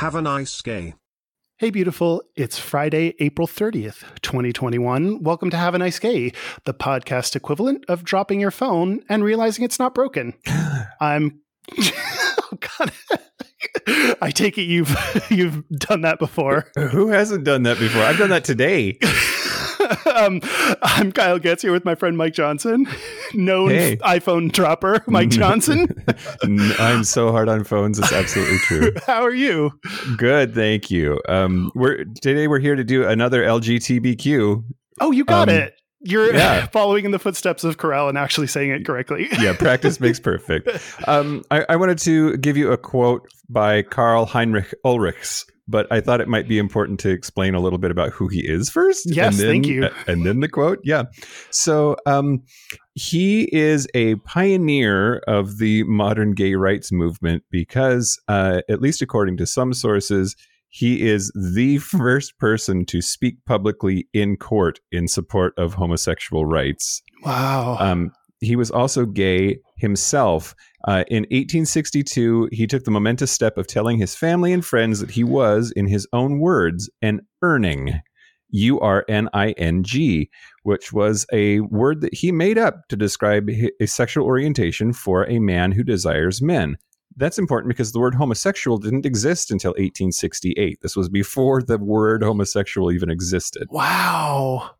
Have a nice day. Hey, beautiful. It's Friday, April 30th, 2021. Welcome to Have a Nice Gay, the podcast equivalent of dropping your phone and realizing it's not broken. I'm. oh, God. I take it you've you've done that before. Who hasn't done that before? I've done that today. um, I'm Kyle Getz here with my friend Mike Johnson, known Hey. iPhone dropper Mike Johnson. I'm so hard on phones. It's absolutely true. How are you? Good, thank you. Um, we're today we're here to do another LGBTQ. Oh, you got Um, it. You're yeah. following in the footsteps of Corral and actually saying it correctly. Yeah, practice makes perfect. Um, I, I wanted to give you a quote by Karl Heinrich Ulrichs, but I thought it might be important to explain a little bit about who he is first. Yes, and then, thank you. And then the quote. Yeah. So um, he is a pioneer of the modern gay rights movement because, uh, at least according to some sources, he is the first person to speak publicly in court in support of homosexual rights. Wow. Um, he was also gay himself. Uh, in 1862, he took the momentous step of telling his family and friends that he was, in his own words, an Urning. U R N I N G, which was a word that he made up to describe a sexual orientation for a man who desires men. That's important because the word homosexual didn't exist until 1868. This was before the word homosexual even existed. wow.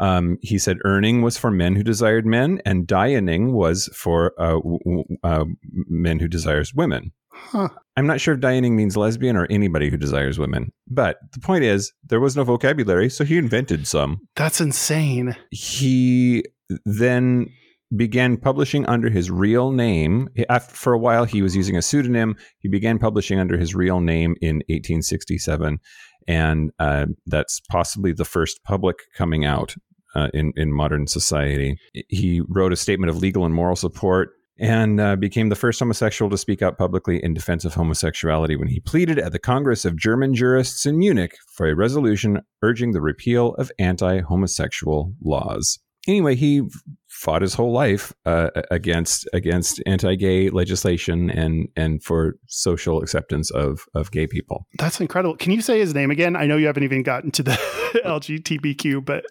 Um, he said Urning was for men who desired men, and Dioning was for uh, w- w- uh, men who desires women. Huh. I'm not sure if Dioning means lesbian or anybody who desires women, but the point is there was no vocabulary, so he invented some. That's insane. He then began publishing under his real name. For a while, he was using a pseudonym. He began publishing under his real name in 1867, and uh, that's possibly the first public coming out uh, in in modern society. He wrote a statement of legal and moral support. And uh, became the first homosexual to speak out publicly in defense of homosexuality when he pleaded at the Congress of German Jurists in Munich for a resolution urging the repeal of anti homosexual laws anyway, he fought his whole life uh, against against anti-gay legislation and and for social acceptance of of gay people. That's incredible. Can you say his name again? I know you haven't even gotten to the LGBTQ, but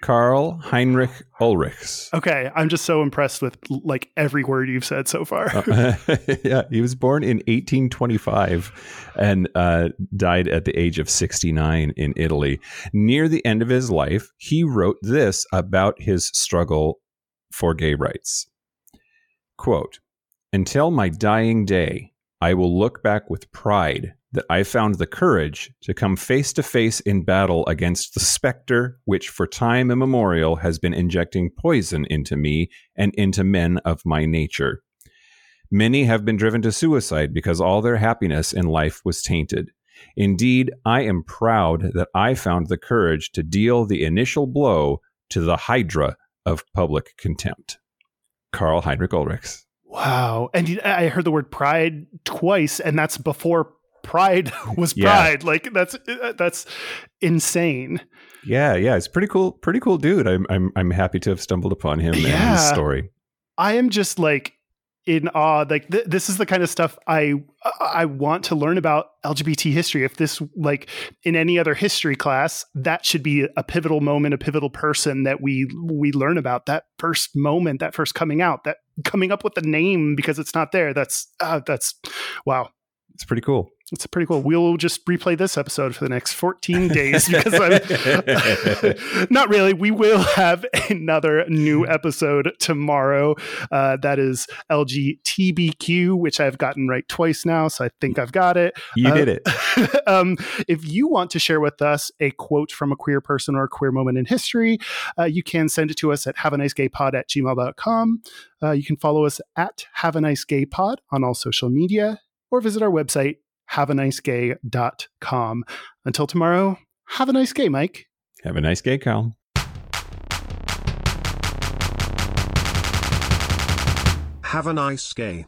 Karl Heinrich Ulrichs. okay, I'm just so impressed with like every word you've said so far. Uh, yeah, he was born in 1825 and uh, died at the age of 69 in Italy. Near the end of his life, he wrote this about his struggle for gay rights. Quote, Until my dying day, I will look back with pride that I found the courage to come face to face in battle against the specter which for time immemorial has been injecting poison into me and into men of my nature. Many have been driven to suicide because all their happiness in life was tainted. Indeed, I am proud that I found the courage to deal the initial blow to the hydra of public contempt. Karl Heinrich Ulrichs. wow. And I heard the word pride twice, and that's before pride was Yeah. pride. Like that's uh, that's insane. Yeah, yeah, it's pretty cool. Pretty cool dude. I'm I'm I'm happy to have stumbled upon him and Yeah. his story. I am just like in awe. Like th- this is the kind of stuff I I want to learn about LGBT history. If this like in any other history class, that should be a pivotal moment, a pivotal person that we we learn about. That first moment, that first coming out, that coming up with the name because it's not there. That's uh, that's wow. It's pretty cool. It's pretty cool. We'll just replay this episode for the next 14 days because I'm not really. We will have another new episode tomorrow. Uh, that is LGTBQ, which I've gotten right twice now. So I think I've got it. You Uh, did it. um, if you want to share with us a quote from a queer person or a queer moment in history, uh, you can send it to us at have a nice gay pod at gmail.com. Uh, you can follow us at have a nice gay pod on all social media or visit our website, haveanicegay.com. Until tomorrow, have a nice gay, Mike. Have a nice gay, Kyle. Have a nice gay.